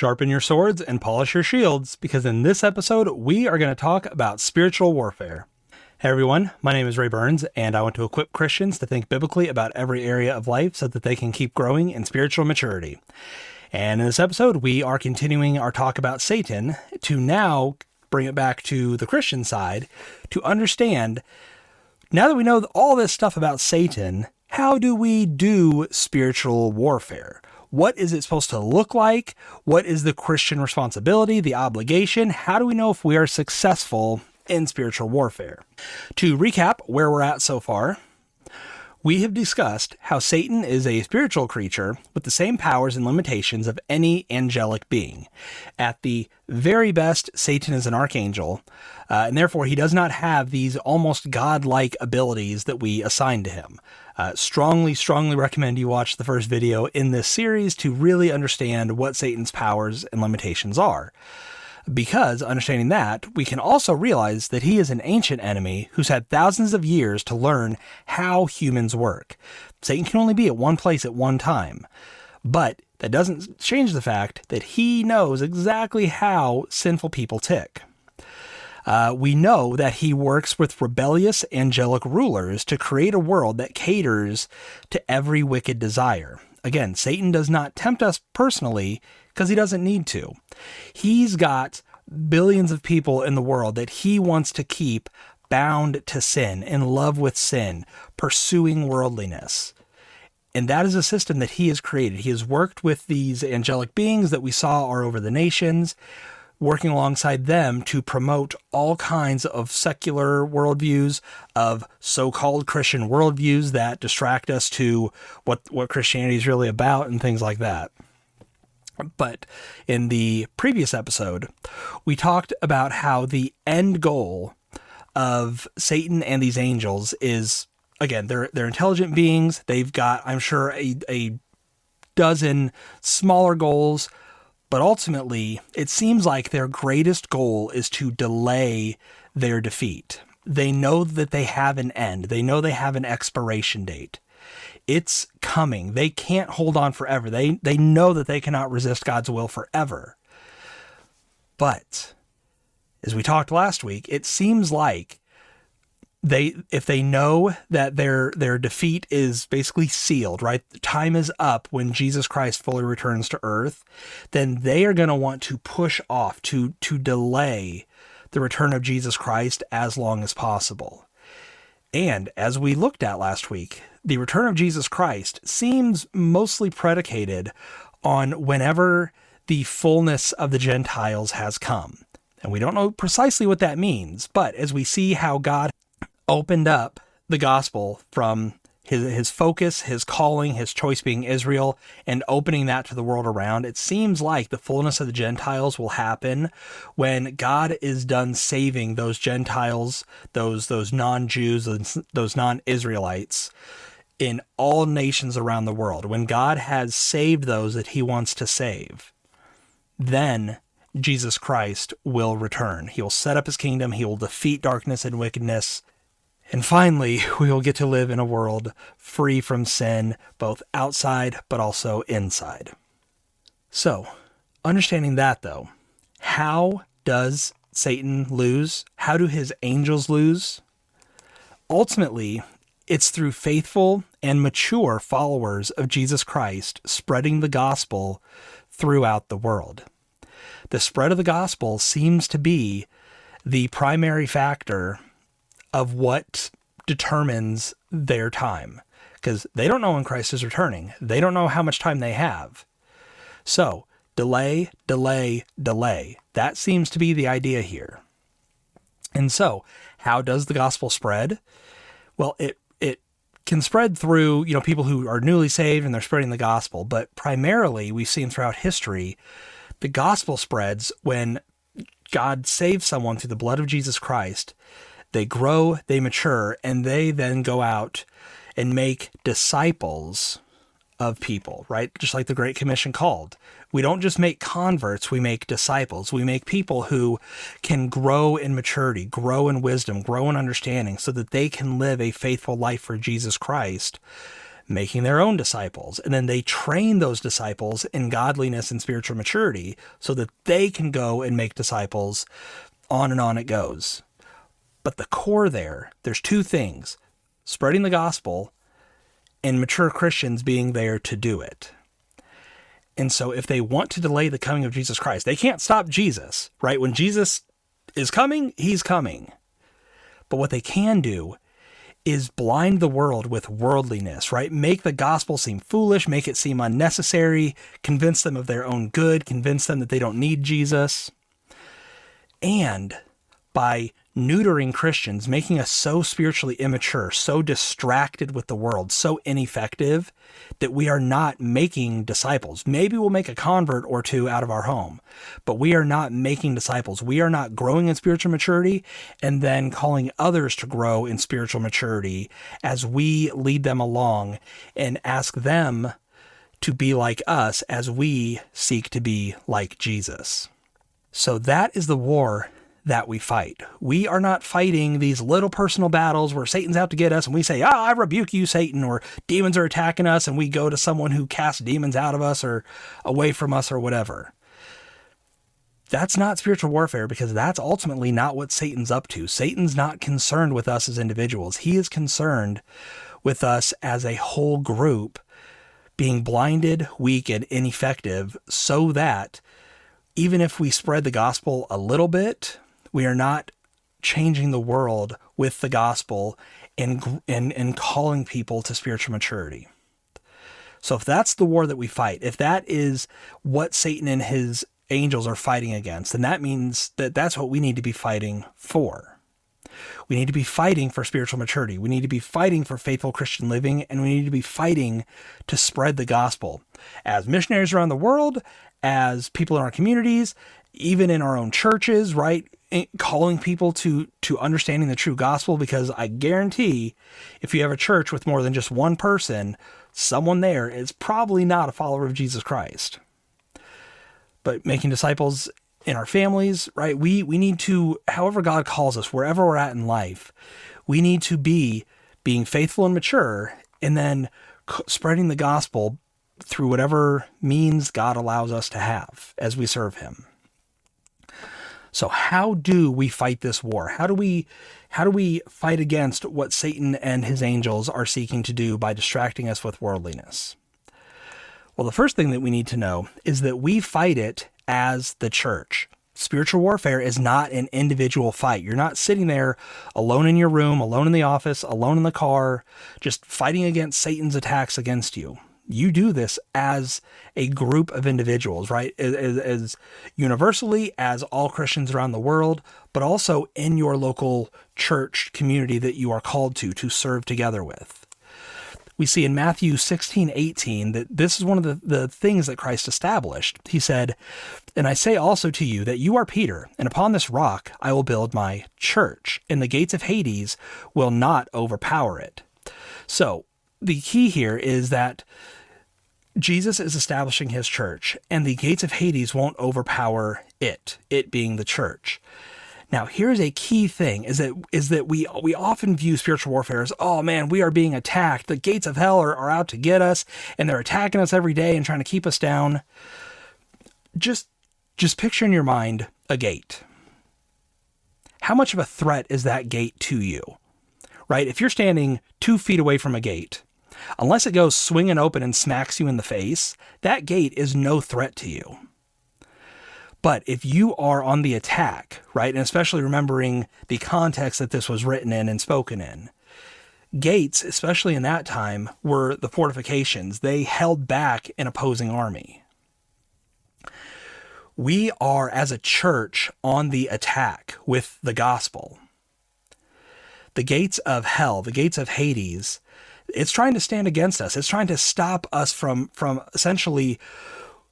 Sharpen your swords and polish your shields because in this episode, we are going to talk about spiritual warfare. Hey everyone, my name is Ray Burns, and I want to equip Christians to think biblically about every area of life so that they can keep growing in spiritual maturity. And in this episode, we are continuing our talk about Satan to now bring it back to the Christian side to understand now that we know all this stuff about Satan, how do we do spiritual warfare? What is it supposed to look like? What is the Christian responsibility, the obligation? How do we know if we are successful in spiritual warfare? To recap where we're at so far, we have discussed how Satan is a spiritual creature with the same powers and limitations of any angelic being. At the very best, Satan is an archangel, uh, and therefore he does not have these almost godlike abilities that we assign to him. Uh, strongly, strongly recommend you watch the first video in this series to really understand what Satan's powers and limitations are. Because, understanding that, we can also realize that he is an ancient enemy who's had thousands of years to learn how humans work. Satan can only be at one place at one time. But that doesn't change the fact that he knows exactly how sinful people tick. Uh, we know that he works with rebellious angelic rulers to create a world that caters to every wicked desire. Again, Satan does not tempt us personally because he doesn't need to. He's got billions of people in the world that he wants to keep bound to sin, in love with sin, pursuing worldliness. And that is a system that he has created. He has worked with these angelic beings that we saw are over the nations working alongside them to promote all kinds of secular worldviews, of so-called Christian worldviews that distract us to what what Christianity is really about and things like that. But in the previous episode, we talked about how the end goal of Satan and these angels is again, they're they're intelligent beings. They've got, I'm sure, a, a dozen smaller goals but ultimately, it seems like their greatest goal is to delay their defeat. They know that they have an end, they know they have an expiration date. It's coming. They can't hold on forever. They, they know that they cannot resist God's will forever. But as we talked last week, it seems like they if they know that their their defeat is basically sealed, right? Time is up when Jesus Christ fully returns to earth, then they are going to want to push off to to delay the return of Jesus Christ as long as possible. And as we looked at last week, the return of Jesus Christ seems mostly predicated on whenever the fullness of the Gentiles has come. And we don't know precisely what that means, but as we see how God opened up the gospel from his his focus, his calling, his choice being Israel, and opening that to the world around, it seems like the fullness of the Gentiles will happen when God is done saving those Gentiles, those those non-Jews, those non-Israelites in all nations around the world. When God has saved those that he wants to save, then Jesus Christ will return. He will set up his kingdom, he will defeat darkness and wickedness and finally, we will get to live in a world free from sin, both outside but also inside. So, understanding that though, how does Satan lose? How do his angels lose? Ultimately, it's through faithful and mature followers of Jesus Christ spreading the gospel throughout the world. The spread of the gospel seems to be the primary factor of what determines their time because they don't know when Christ is returning. They don't know how much time they have. So, delay, delay, delay. That seems to be the idea here. And so, how does the gospel spread? Well, it it can spread through, you know, people who are newly saved and they're spreading the gospel, but primarily we've seen throughout history the gospel spreads when God saves someone through the blood of Jesus Christ they grow, they mature, and they then go out and make disciples of people, right? Just like the Great Commission called. We don't just make converts, we make disciples. We make people who can grow in maturity, grow in wisdom, grow in understanding so that they can live a faithful life for Jesus Christ, making their own disciples. And then they train those disciples in godliness and spiritual maturity so that they can go and make disciples. On and on it goes. But the core there, there's two things spreading the gospel and mature Christians being there to do it. And so if they want to delay the coming of Jesus Christ, they can't stop Jesus, right? When Jesus is coming, he's coming. But what they can do is blind the world with worldliness, right? Make the gospel seem foolish, make it seem unnecessary, convince them of their own good, convince them that they don't need Jesus. And by neutering Christians, making us so spiritually immature, so distracted with the world, so ineffective that we are not making disciples. Maybe we'll make a convert or two out of our home, but we are not making disciples. We are not growing in spiritual maturity and then calling others to grow in spiritual maturity as we lead them along and ask them to be like us as we seek to be like Jesus. So that is the war that we fight. We are not fighting these little personal battles where Satan's out to get us and we say, Ah, I rebuke you, Satan, or demons are attacking us, and we go to someone who casts demons out of us or away from us or whatever. That's not spiritual warfare because that's ultimately not what Satan's up to. Satan's not concerned with us as individuals, he is concerned with us as a whole group being blinded, weak, and ineffective so that even if we spread the gospel a little bit, we are not changing the world with the gospel and, and, and calling people to spiritual maturity. So if that's the war that we fight, if that is what Satan and his angels are fighting against, then that means that that's what we need to be fighting for. We need to be fighting for spiritual maturity. We need to be fighting for faithful Christian living, and we need to be fighting to spread the gospel as missionaries around the world, as people in our communities, even in our own churches, right? Calling people to to understanding the true gospel because I guarantee if you have a church with more than just one person, someone there is probably not a follower of Jesus Christ. But making disciples in our families, right? We we need to however God calls us, wherever we're at in life, we need to be being faithful and mature and then spreading the gospel through whatever means God allows us to have as we serve him. So how do we fight this war? How do we how do we fight against what Satan and his angels are seeking to do by distracting us with worldliness? Well, the first thing that we need to know is that we fight it as the church. Spiritual warfare is not an individual fight. You're not sitting there alone in your room, alone in the office, alone in the car, just fighting against Satan's attacks against you you do this as a group of individuals, right? As, as, universally as all Christians around the world, but also in your local church community that you are called to, to serve together with. We see in Matthew 16, 18 that this is one of the, the things that Christ established. He said, And I say also to you that you are Peter, and upon this rock I will build my church, and the gates of Hades will not overpower it. So, the key here is that Jesus is establishing his church, and the gates of Hades won't overpower it, it being the church. Now, here's a key thing is that is that we we often view spiritual warfare as, oh man, we are being attacked. The gates of hell are, are out to get us, and they're attacking us every day and trying to keep us down. Just just picture in your mind a gate. How much of a threat is that gate to you? Right? If you're standing two feet away from a gate, Unless it goes swinging open and smacks you in the face, that gate is no threat to you. But if you are on the attack, right, and especially remembering the context that this was written in and spoken in, gates, especially in that time, were the fortifications. They held back an opposing army. We are, as a church, on the attack with the gospel. The gates of hell, the gates of Hades, it's trying to stand against us. It's trying to stop us from from essentially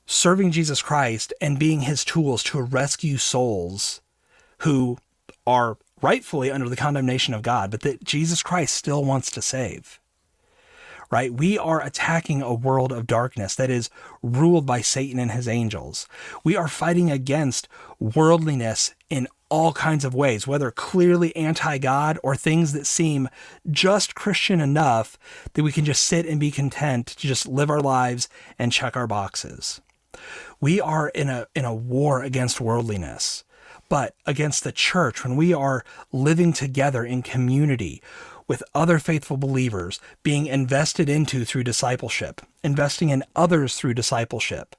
serving Jesus Christ and being his tools to rescue souls who are rightfully under the condemnation of God, but that Jesus Christ still wants to save. Right? We are attacking a world of darkness that is ruled by Satan and his angels. We are fighting against worldliness in all kinds of ways, whether clearly anti God or things that seem just Christian enough that we can just sit and be content to just live our lives and check our boxes. We are in a, in a war against worldliness, but against the church, when we are living together in community, with other faithful believers, being invested into through discipleship, investing in others through discipleship,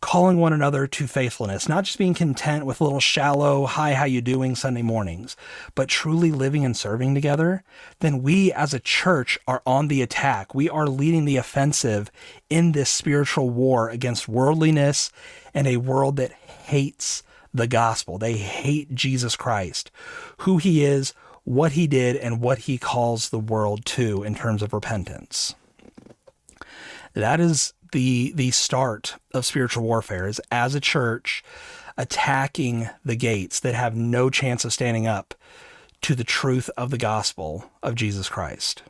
calling one another to faithfulness, not just being content with little shallow, hi, how you doing Sunday mornings, but truly living and serving together, then we as a church are on the attack. We are leading the offensive in this spiritual war against worldliness and a world that hates the gospel. They hate Jesus Christ, who he is, what he did and what he calls the world to in terms of repentance. That is the the start of spiritual warfare is as a church attacking the gates that have no chance of standing up to the truth of the gospel of Jesus Christ.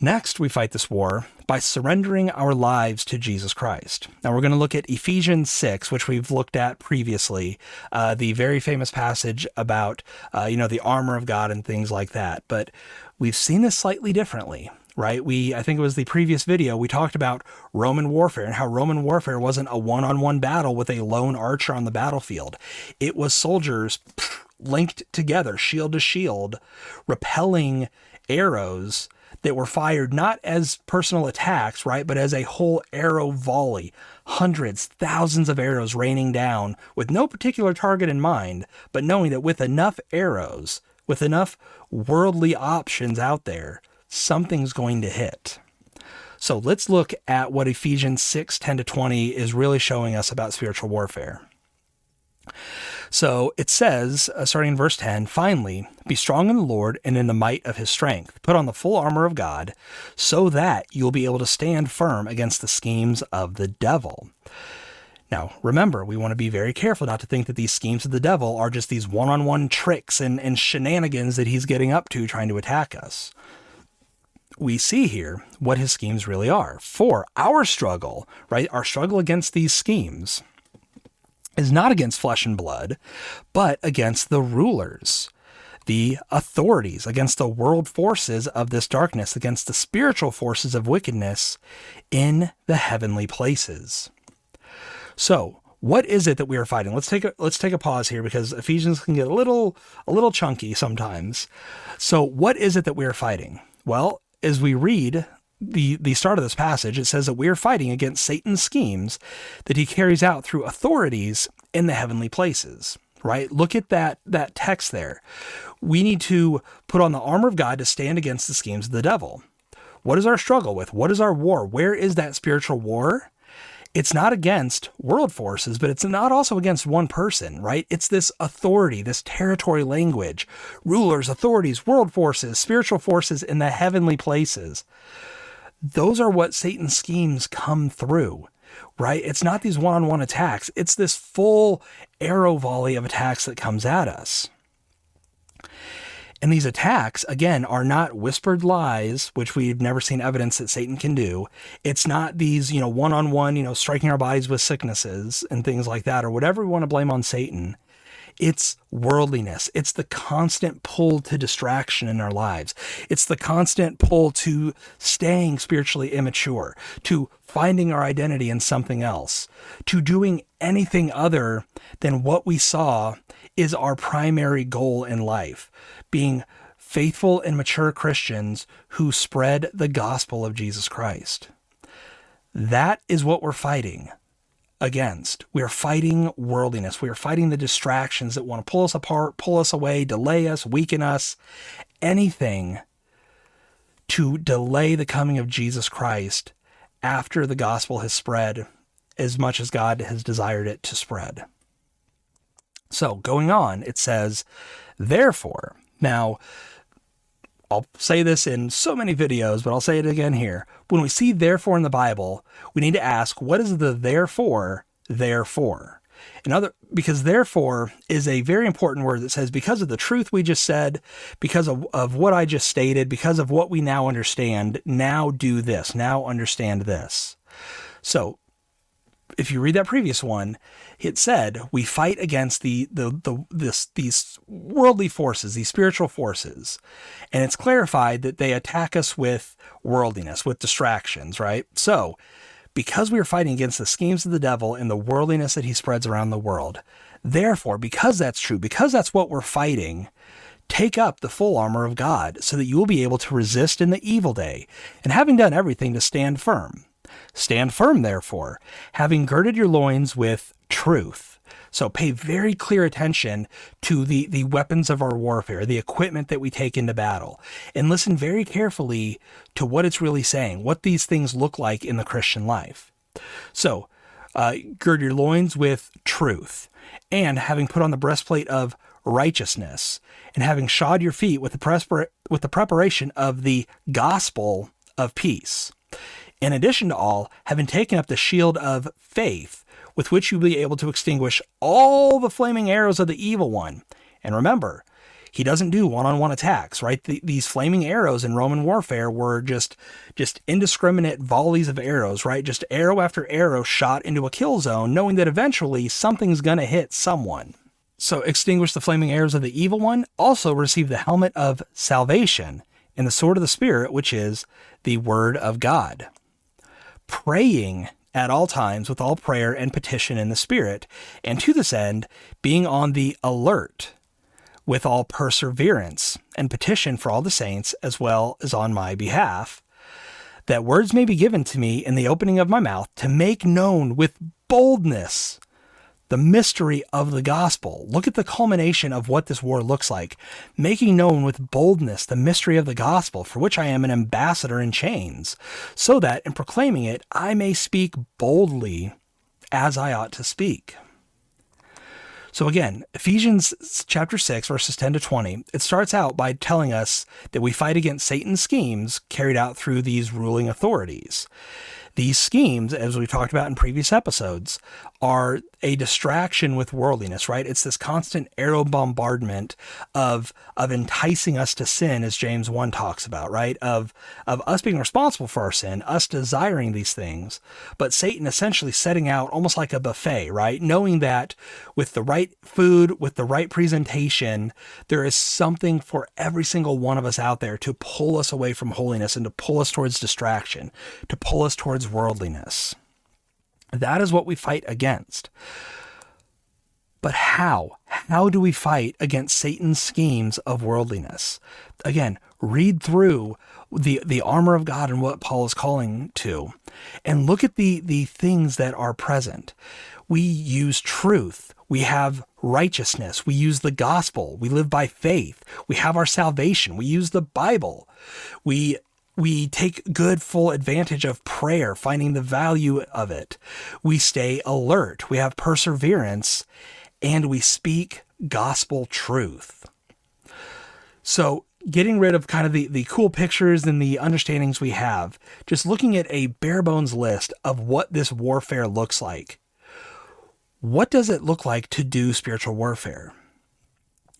Next, we fight this war by surrendering our lives to Jesus Christ. Now, we're going to look at Ephesians 6, which we've looked at previously, uh, the very famous passage about, uh, you know, the armor of God and things like that. But we've seen this slightly differently right? We, I think it was the previous video, we talked about Roman warfare and how Roman warfare wasn't a one on one battle with a lone archer on the battlefield. It was soldiers linked together, shield to shield, repelling arrows that were fired not as personal attacks, right, but as a whole arrow volley. Hundreds, thousands of arrows raining down with no particular target in mind, but knowing that with enough arrows, with enough worldly options out there, something's going to hit. So let's look at what Ephesians 6 10 to 20 is really showing us about spiritual warfare. So it says, uh, starting in verse 10, finally, be strong in the Lord and in the might of his strength. Put on the full armor of God so that you'll be able to stand firm against the schemes of the devil. Now, remember, we want to be very careful not to think that these schemes of the devil are just these one on one tricks and, and shenanigans that he's getting up to trying to attack us. We see here what his schemes really are. For our struggle, right, our struggle against these schemes is not against flesh and blood, but against the rulers, the authorities, against the world forces of this darkness, against the spiritual forces of wickedness in the heavenly places. So, what is it that we are fighting? Let's take a let's take a pause here because Ephesians can get a little a little chunky sometimes. So, what is it that we are fighting? Well, as we read the, the start of this passage, it says that we are fighting against Satan's schemes that he carries out through authorities in the heavenly places. Right? Look at that that text there. We need to put on the armor of God to stand against the schemes of the devil. What is our struggle with? What is our war? Where is that spiritual war? It's not against world forces, but it's not also against one person, right? It's this authority, this territory language, rulers, authorities, world forces, spiritual forces in the heavenly places those are what Satan's schemes come through, right? It's not these one on one attacks, it's this full arrow volley of attacks that comes at us. And these attacks, again, are not whispered lies, which we've never seen evidence that Satan can do. It's not these, you know, one on one, you know, striking our bodies with sicknesses and things like that, or whatever we want to blame on Satan. It's worldliness. It's the constant pull to distraction in our lives. It's the constant pull to staying spiritually immature, to finding our identity in something else, to doing anything other than what we saw is our primary goal in life, being faithful and mature Christians who spread the gospel of Jesus Christ. That is what we're fighting against. We are fighting worldliness. We are fighting the distractions that want to pull us apart, pull us away, delay us, weaken us, anything to delay the coming of Jesus Christ after the gospel has spread as much as God has desired it to spread. So, going on, it says, therefore, now, I'll say this in so many videos, but I'll say it again here. When we see therefore in the Bible, we need to ask, what is the therefore therefore? Another because therefore is a very important word that says because of the truth we just said, because of, of what I just stated, because of what we now understand, now do this, now understand this. So if you read that previous one, it said we fight against the the the this these worldly forces, these spiritual forces, and it's clarified that they attack us with worldliness, with distractions, right? So, because we are fighting against the schemes of the devil and the worldliness that he spreads around the world, therefore, because that's true, because that's what we're fighting, take up the full armor of God, so that you will be able to resist in the evil day, and having done everything to stand firm. Stand firm, therefore, having girded your loins with truth. So pay very clear attention to the, the weapons of our warfare, the equipment that we take into battle, and listen very carefully to what it's really saying, what these things look like in the Christian life. So, uh, gird your loins with truth, and having put on the breastplate of righteousness, and having shod your feet with the, prespar- with the preparation of the gospel of peace in addition to all, having taken up the shield of faith, with which you'll be able to extinguish all the flaming arrows of the evil one. And remember, he doesn't do one-on-one attacks, right? The, these flaming arrows in Roman warfare were just just indiscriminate volleys of arrows, right? Just arrow after arrow shot into a kill zone, knowing that eventually something's going to hit someone. So extinguish the flaming arrows of the evil one, also receive the helmet of salvation and the sword of the spirit, which is the word of God praying at all times with all prayer and petition in the Spirit, and to this end, being on the alert with all perseverance and petition for all the saints, as well as on my behalf, that words may be given to me in the opening of my mouth to make known with boldness the mystery of the gospel. Look at the culmination of what this war looks like, making known with boldness the mystery of the gospel, for which I am an ambassador in chains, so that in proclaiming it I may speak boldly as I ought to speak. So again, Ephesians chapter 6 verses 10 to 20, it starts out by telling us that we fight against Satan's schemes carried out through these ruling authorities. These schemes, as we talked about in previous episodes, are a distraction with worldliness, right? It's this constant arrow bombardment of of enticing us to sin, as James 1 talks about, right? Of of us being responsible for our sin, us desiring these things, but Satan essentially setting out almost like a buffet, right? Knowing that with the right food, with the right presentation, there is something for every single one of us out there to pull us away from holiness and to pull us towards distraction, to pull us towards worldliness. That is what we fight against. But how? How do we fight against Satan's schemes of worldliness? Again, read through the, the armor of God and what Paul is calling to, and look at the, the things that are present. We use truth. We have righteousness. We use the gospel. We live by faith. We have our salvation. We use the Bible. We we take good full advantage of prayer, finding the value of it. We stay alert. We have perseverance and we speak gospel truth. So, getting rid of kind of the, the cool pictures and the understandings we have, just looking at a bare bones list of what this warfare looks like. What does it look like to do spiritual warfare?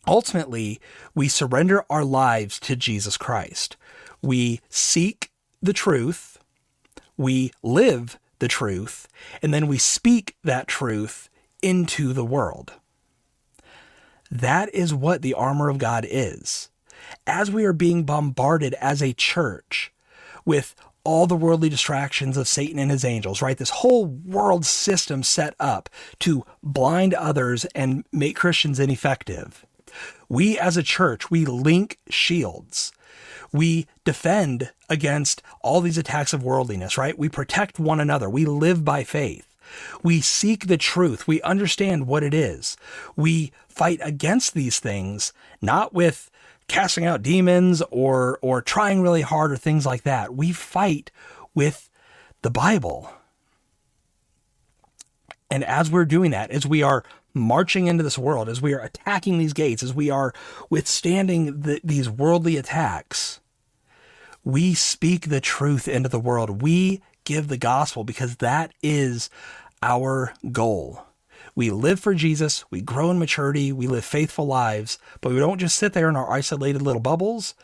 Ultimately, we surrender our lives to Jesus Christ. We seek the truth, we live the truth, and then we speak that truth into the world. That is what the armor of God is. As we are being bombarded as a church with all the worldly distractions of Satan and his angels, right? This whole world system set up to blind others and make Christians ineffective. We as a church, we link shields we defend against all these attacks of worldliness, right? We protect one another. We live by faith. We seek the truth. We understand what it is. We fight against these things, not with casting out demons or or trying really hard or things like that. We fight with the Bible. And as we're doing that, as we are marching into this world, as we are attacking these gates, as we are withstanding the, these worldly attacks, we speak the truth into the world. We give the gospel because that is our goal. We live for Jesus, we grow in maturity, we live faithful lives, but we don't just sit there in our isolated little bubbles.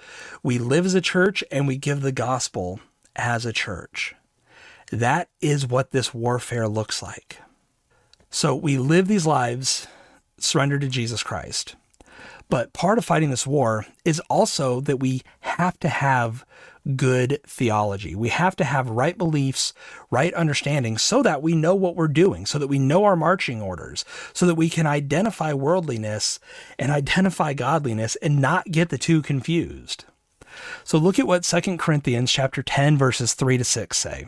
We live as a church and we give the gospel as a church. That is what this warfare looks like. So we live these lives surrendered to Jesus Christ. But part of fighting this war is also that we have to have good theology. We have to have right beliefs, right understanding so that we know what we're doing, so that we know our marching orders, so that we can identify worldliness and identify godliness and not get the two confused. So look at what 2 Corinthians chapter 10 verses 3 to 6 say.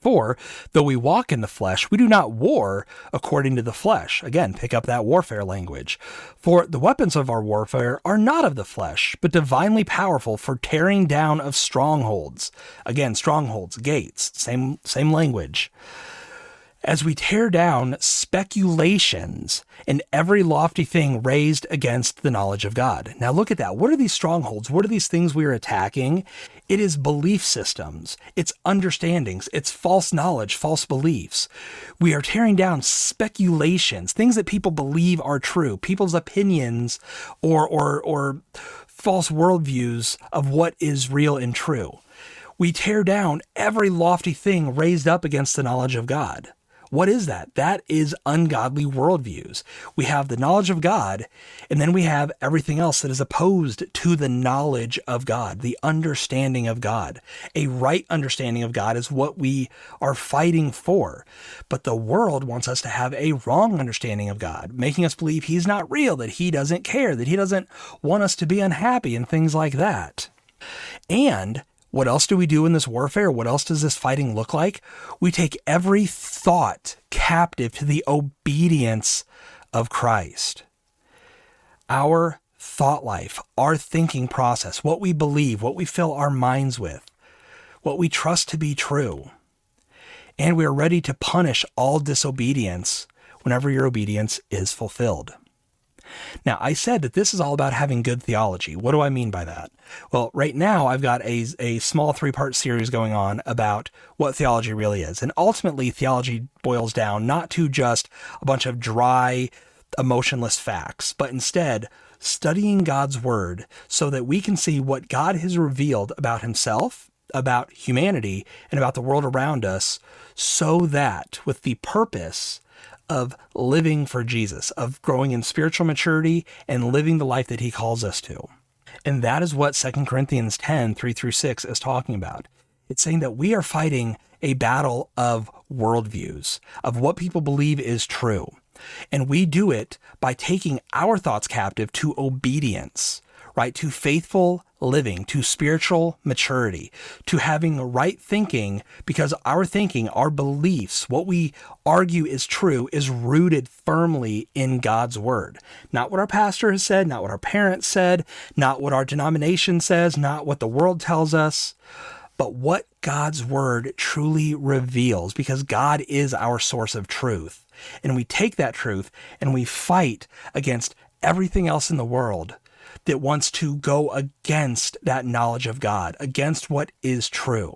For though we walk in the flesh, we do not war according to the flesh. Again, pick up that warfare language. For the weapons of our warfare are not of the flesh, but divinely powerful for tearing down of strongholds. Again, strongholds, gates, same same language as we tear down speculations and every lofty thing raised against the knowledge of God. Now, look at that. What are these strongholds? What are these things we are attacking? It is belief systems, it's understandings, it's false knowledge, false beliefs. We are tearing down speculations, things that people believe are true, people's opinions or, or, or false worldviews of what is real and true. We tear down every lofty thing raised up against the knowledge of God. What is that? That is ungodly worldviews. We have the knowledge of God, and then we have everything else that is opposed to the knowledge of God, the understanding of God. A right understanding of God is what we are fighting for. But the world wants us to have a wrong understanding of God, making us believe He's not real, that He doesn't care, that He doesn't want us to be unhappy, and things like that. And what else do we do in this warfare? What else does this fighting look like? We take every thought captive to the obedience of Christ. Our thought life, our thinking process, what we believe, what we fill our minds with, what we trust to be true. And we are ready to punish all disobedience whenever your obedience is fulfilled. Now, I said that this is all about having good theology. What do I mean by that? Well, right now I've got a, a small three part series going on about what theology really is. And ultimately, theology boils down not to just a bunch of dry, emotionless facts, but instead studying God's word so that we can see what God has revealed about himself, about humanity, and about the world around us, so that with the purpose of living for Jesus, of growing in spiritual maturity and living the life that he calls us to. And that is what 2 Corinthians 10, 3 through 6 is talking about. It's saying that we are fighting a battle of worldviews, of what people believe is true. And we do it by taking our thoughts captive to obedience, right? To faithful living, to spiritual maturity, to having right thinking, because our thinking, our beliefs, what we argue is true, is rooted firmly in God's word. Not what our pastor has said, not what our parents said, not what our denomination says, not what the world tells us, but what God's word truly reveals, because God is our source of truth. And we take that truth and we fight against everything else in the world that wants to go against that knowledge of God, against what is true.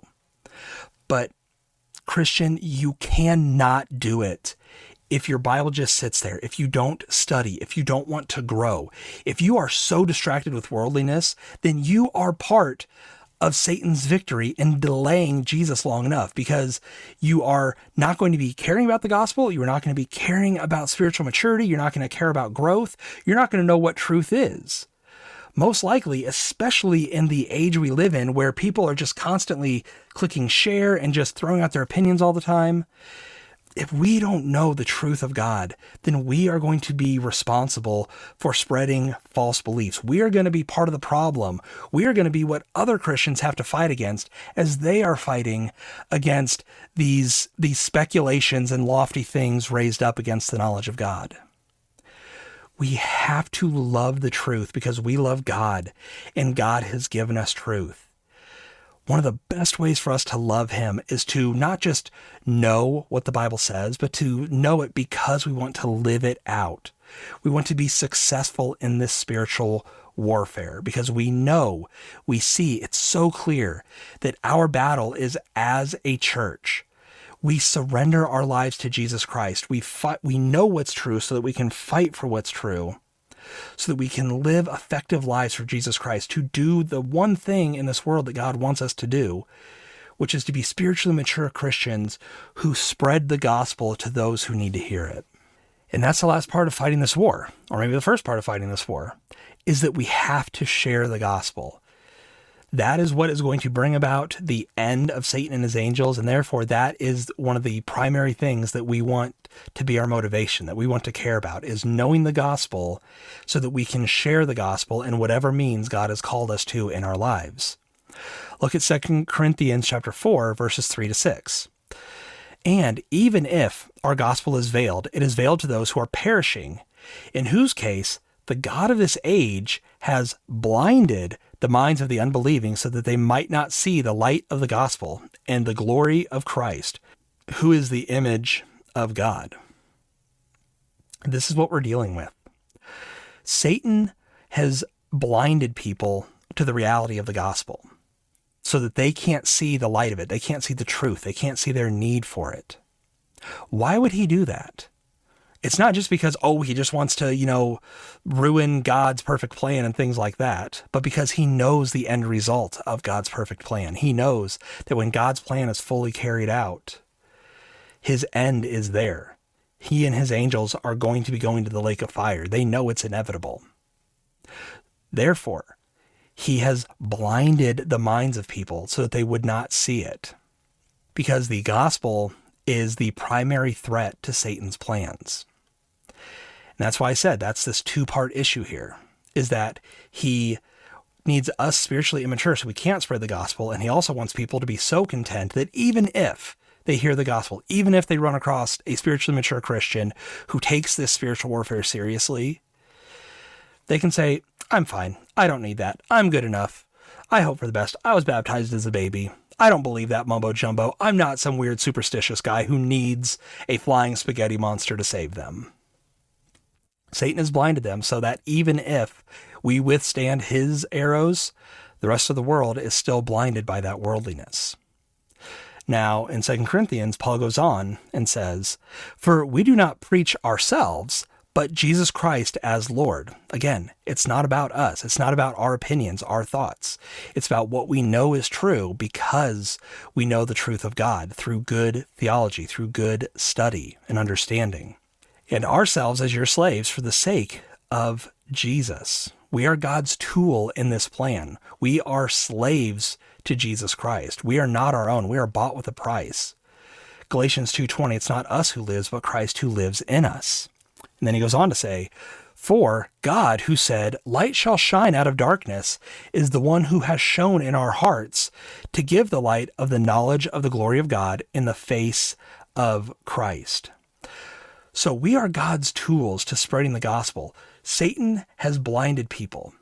But, Christian, you cannot do it if your Bible just sits there, if you don't study, if you don't want to grow, if you are so distracted with worldliness, then you are part of Satan's victory in delaying Jesus long enough because you are not going to be caring about the gospel. You're not going to be caring about spiritual maturity. You're not going to care about growth. You're not going to know what truth is most likely, especially in the age we live in where people are just constantly clicking share and just throwing out their opinions all the time. If we don't know the truth of God, then we are going to be responsible for spreading false beliefs. We are going to be part of the problem. We are going to be what other Christians have to fight against as they are fighting against these, these speculations and lofty things raised up against the knowledge of God we have to love the truth because we love God and God has given us truth. One of the best ways for us to love Him is to not just know what the Bible says, but to know it because we want to live it out. We want to be successful in this spiritual warfare because we know, we see, it's so clear that our battle is as a church we surrender our lives to Jesus Christ. We fight, we know what's true so that we can fight for what's true, so that we can live effective lives for Jesus Christ, to do the one thing in this world that God wants us to do, which is to be spiritually mature Christians who spread the gospel to those who need to hear it. And that's the last part of fighting this war, or maybe the first part of fighting this war, is that we have to share the gospel. That is what is going to bring about the end of Satan and his angels. And therefore, that is one of the primary things that we want to be our motivation, that we want to care about, is knowing the gospel so that we can share the gospel in whatever means God has called us to in our lives. Look at 2 Corinthians chapter 4, verses 3 to 6. And even if our gospel is veiled, it is veiled to those who are perishing, in whose case the God of this age has blinded the minds of the unbelieving so that they might not see the light of the gospel and the glory of Christ, who is the image of God. This is what we're dealing with. Satan has blinded people to the reality of the gospel so that they can't see the light of it. They can't see the truth. They can't see their need for it. Why would he do that? It's not just because, oh, he just wants to, you know, ruin God's perfect plan and things like that, but because he knows the end result of God's perfect plan. He knows that when God's plan is fully carried out, his end is there. He and his angels are going to be going to the lake of fire. They know it's inevitable. Therefore, he has blinded the minds of people so that they would not see it. Because the gospel is the primary threat to Satan's plans. And that's why I said that's this two part issue here is that he needs us spiritually immature so we can't spread the gospel. And he also wants people to be so content that even if they hear the gospel, even if they run across a spiritually mature Christian who takes this spiritual warfare seriously, they can say, I'm fine. I don't need that. I'm good enough. I hope for the best. I was baptized as a baby. I don't believe that mumbo jumbo. I'm not some weird superstitious guy who needs a flying spaghetti monster to save them. Satan has blinded them so that even if we withstand his arrows, the rest of the world is still blinded by that worldliness. Now, in 2 Corinthians, Paul goes on and says, For we do not preach ourselves, but Jesus Christ as Lord. Again, it's not about us. It's not about our opinions, our thoughts. It's about what we know is true because we know the truth of God through good theology, through good study and understanding and ourselves as your slaves for the sake of Jesus. We are God's tool in this plan. We are slaves to Jesus Christ. We are not our own. We are bought with a price. Galatians 2:20 it's not us who lives but Christ who lives in us. And then he goes on to say, for God, who said, Light shall shine out of darkness, is the one who has shone in our hearts to give the light of the knowledge of the glory of God in the face of Christ. So we are God's tools to spreading the gospel. Satan has blinded people.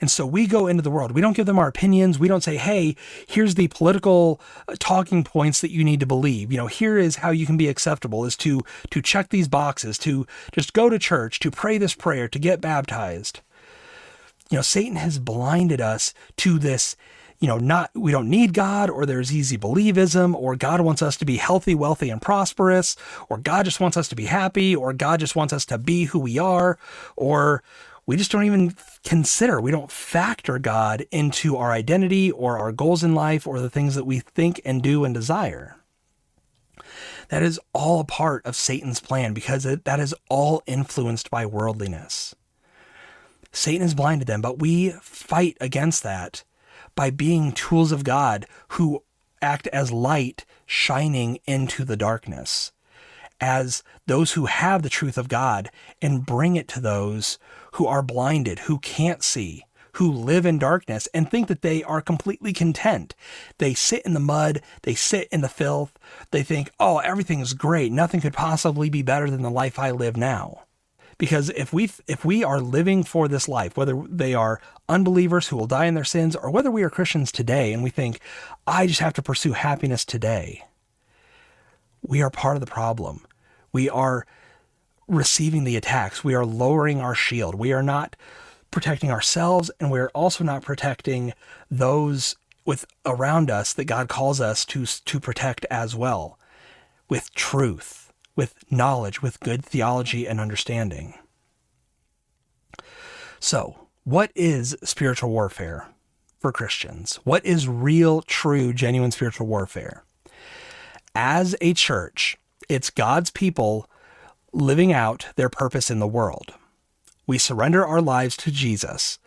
And so we go into the world. We don't give them our opinions. We don't say, hey, here's the political uh, talking points that you need to believe. You know, here is how you can be acceptable is to to check these boxes, to just go to church, to pray this prayer, to get baptized. You know, Satan has blinded us to this you know, not we don't need God, or there's easy believism, or God wants us to be healthy, wealthy, and prosperous, or God just wants us to be happy, or God just wants us to be who we are, or we just don't even consider, we don't factor God into our identity or our goals in life or the things that we think and do and desire. That is all a part of Satan's plan because it, that is all influenced by worldliness. Satan has blinded them, but we fight against that by being tools of God who act as light shining into the darkness, as those who have the truth of God and bring it to those who are blinded, who can't see, who live in darkness and think that they are completely content. They sit in the mud, they sit in the filth, they think, oh, everything's great. Nothing could possibly be better than the life I live now. Because if we if we are living for this life, whether they are unbelievers who will die in their sins, or whether we are Christians today and we think, I just have to pursue happiness today, we are part of the problem. We are receiving the attacks. We are lowering our shield. We are not protecting ourselves, and we are also not protecting those with around us that God calls us to to protect as well. with truth, with knowledge, with good theology and understanding. So, what is spiritual warfare for Christians? What is real, true, genuine spiritual warfare? As a church, it's God's people living out their purpose in the world. We surrender our lives to Jesus,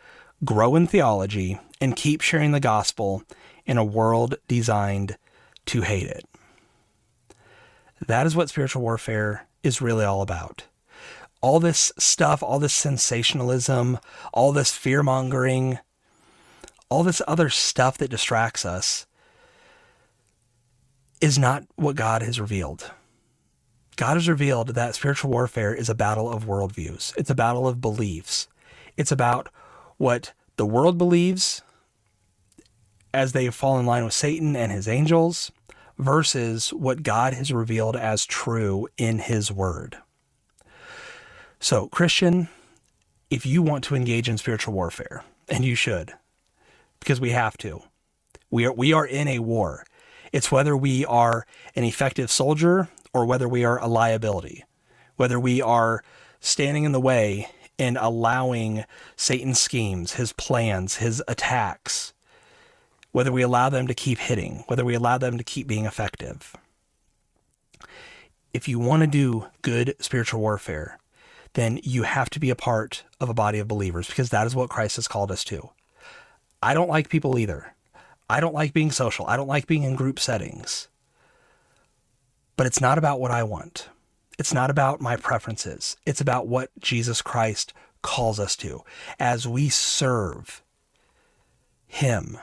grow in theology, and keep sharing the gospel in a world designed to hate it. That is what spiritual warfare is really all about. All this stuff, all this sensationalism, all this fear mongering, all this other stuff that distracts us is not what God has revealed. God has revealed that spiritual warfare is a battle of worldviews. It's a battle of beliefs. It's about what the world believes as they fall in line with Satan and his angels versus what God has revealed as true in his word. So, Christian, if you want to engage in spiritual warfare, and you should, because we have to, we are, we are in a war. It's whether we are an effective soldier or whether we are a liability, whether we are standing in the way and allowing Satan's schemes, his plans, his attacks, whether we allow them to keep hitting, whether we allow them to keep being effective. If you want to do good spiritual warfare, then you have to be a part of a body of believers because that is what Christ has called us to. I don't like people either. I don't like being social. I don't like being in group settings. But it's not about what I want. It's not about my preferences. It's about what Jesus Christ calls us to. As we serve Him,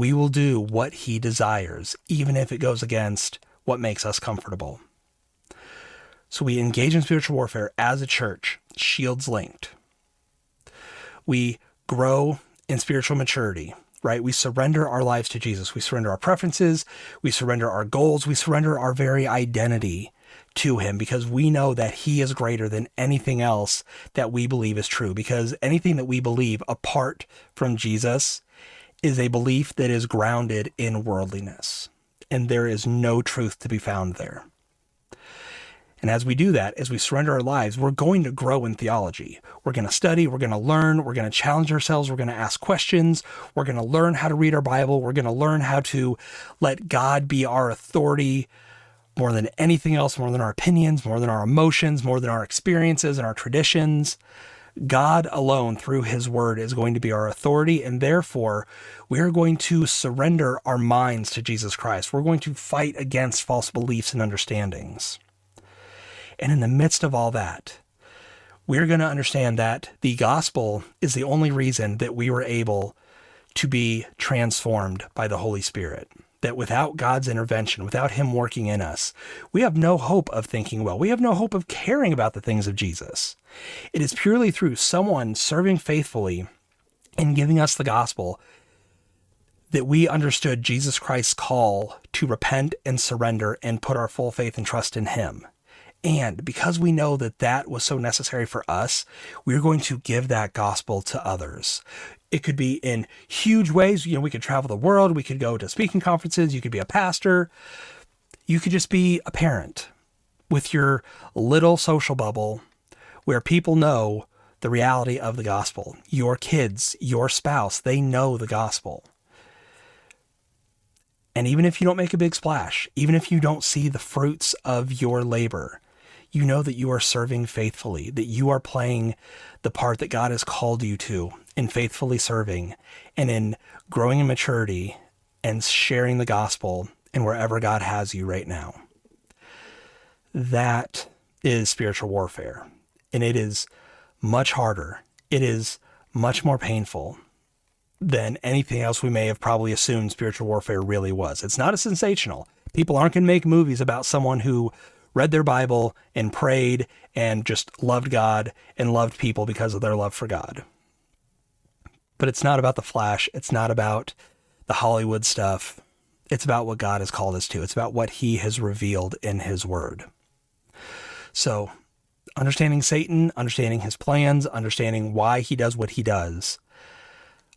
we will do what He desires, even if it goes against what makes us comfortable. So we engage in spiritual warfare as a church, shields linked. We grow in spiritual maturity, right? We surrender our lives to Jesus. We surrender our preferences. We surrender our goals. We surrender our very identity to him because we know that he is greater than anything else that we believe is true. Because anything that we believe apart from Jesus is a belief that is grounded in worldliness. And there is no truth to be found there. And as we do that, as we surrender our lives, we're going to grow in theology. We're going to study, we're going to learn, we're going to challenge ourselves, we're going to ask questions, we're going to learn how to read our Bible, we're going to learn how to let God be our authority more than anything else, more than our opinions, more than our emotions, more than our experiences and our traditions. God alone, through His Word, is going to be our authority, and therefore we are going to surrender our minds to Jesus Christ. We're going to fight against false beliefs and understandings. And in the midst of all that, we're going to understand that the gospel is the only reason that we were able to be transformed by the Holy Spirit. That without God's intervention, without Him working in us, we have no hope of thinking well. We have no hope of caring about the things of Jesus. It is purely through someone serving faithfully and giving us the gospel that we understood Jesus Christ's call to repent and surrender and put our full faith and trust in Him. And because we know that that was so necessary for us, we're going to give that gospel to others. It could be in huge ways. You know, we could travel the world, we could go to speaking conferences, you could be a pastor, you could just be a parent with your little social bubble where people know the reality of the gospel. Your kids, your spouse, they know the gospel. And even if you don't make a big splash, even if you don't see the fruits of your labor, you know that you are serving faithfully, that you are playing the part that God has called you to in faithfully serving and in growing in maturity and sharing the gospel in wherever God has you right now. That is spiritual warfare. And it is much harder. It is much more painful than anything else we may have probably assumed spiritual warfare really was. It's not as sensational. People aren't going to make movies about someone who read their Bible and prayed and just loved God and loved people because of their love for God. But it's not about the flash. It's not about the Hollywood stuff. It's about what God has called us to. It's about what he has revealed in his word. So, understanding Satan, understanding his plans, understanding why he does what he does.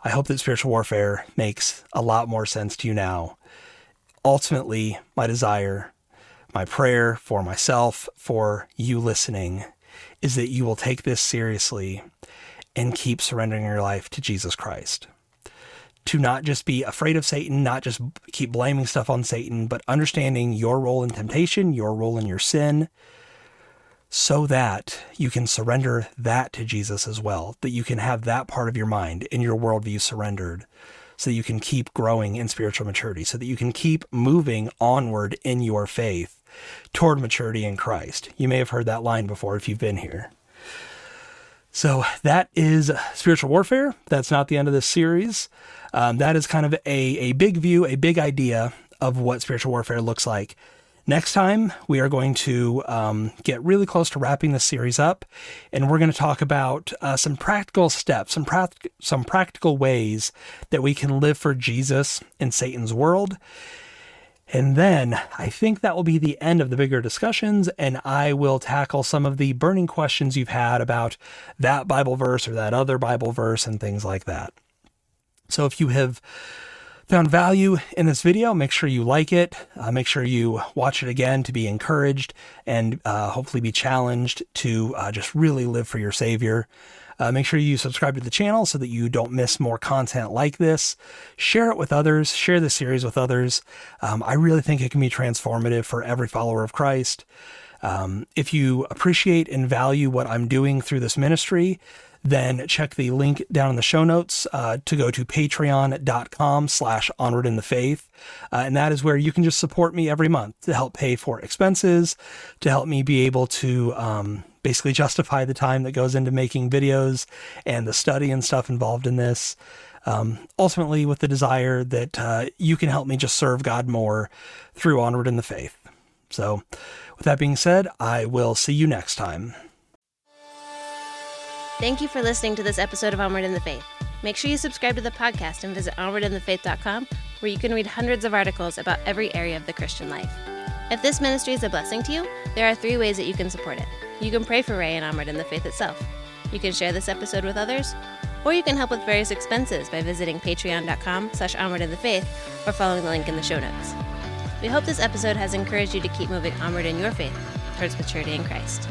I hope that spiritual warfare makes a lot more sense to you now. Ultimately, my desire my prayer for myself, for you listening, is that you will take this seriously and keep surrendering your life to Jesus Christ. To not just be afraid of Satan, not just keep blaming stuff on Satan, but understanding your role in temptation, your role in your sin, so that you can surrender that to Jesus as well, that you can have that part of your mind and your worldview surrendered, so that you can keep growing in spiritual maturity, so that you can keep moving onward in your faith toward maturity in Christ. You may have heard that line before if you've been here. So that is spiritual warfare. That's not the end of this series. Um, that is kind of a, a big view, a big idea of what spiritual warfare looks like. Next time, we are going to um, get really close to wrapping this series up, and we're going to talk about uh, some practical steps, some, pra- some practical ways that we can live for Jesus in Satan's world. And then I think that will be the end of the bigger discussions, and I will tackle some of the burning questions you've had about that Bible verse or that other Bible verse and things like that. So if you have found value in this video, make sure you like it. Uh, make sure you watch it again to be encouraged and uh, hopefully be challenged to uh, just really live for your Savior. Uh, make sure you subscribe to the channel so that you don't miss more content like this. Share it with others. Share the series with others. Um, I really think it can be transformative for every follower of Christ. Um, if you appreciate and value what I'm doing through this ministry, then check the link down in the show notes uh, to go to patreon.com slash onward in the faith. Uh, and that is where you can just support me every month to help pay for expenses, to help me be able to um, basically justify the time that goes into making videos and the study and stuff involved in this. Um, ultimately, with the desire that uh, you can help me just serve God more through Onward in the Faith. So, with that being said, I will see you next time. Thank you for listening to this episode of Onward in the Faith. Make sure you subscribe to the podcast and visit onwardinthefaith.com, where you can read hundreds of articles about every area of the Christian life. If this ministry is a blessing to you, there are three ways that you can support it. You can pray for Ray and Onward in the Faith itself. You can share this episode with others, or you can help with various expenses by visiting patreon.com slash in the faith or following the link in the show notes. We hope this episode has encouraged you to keep moving onward in your faith towards maturity in Christ.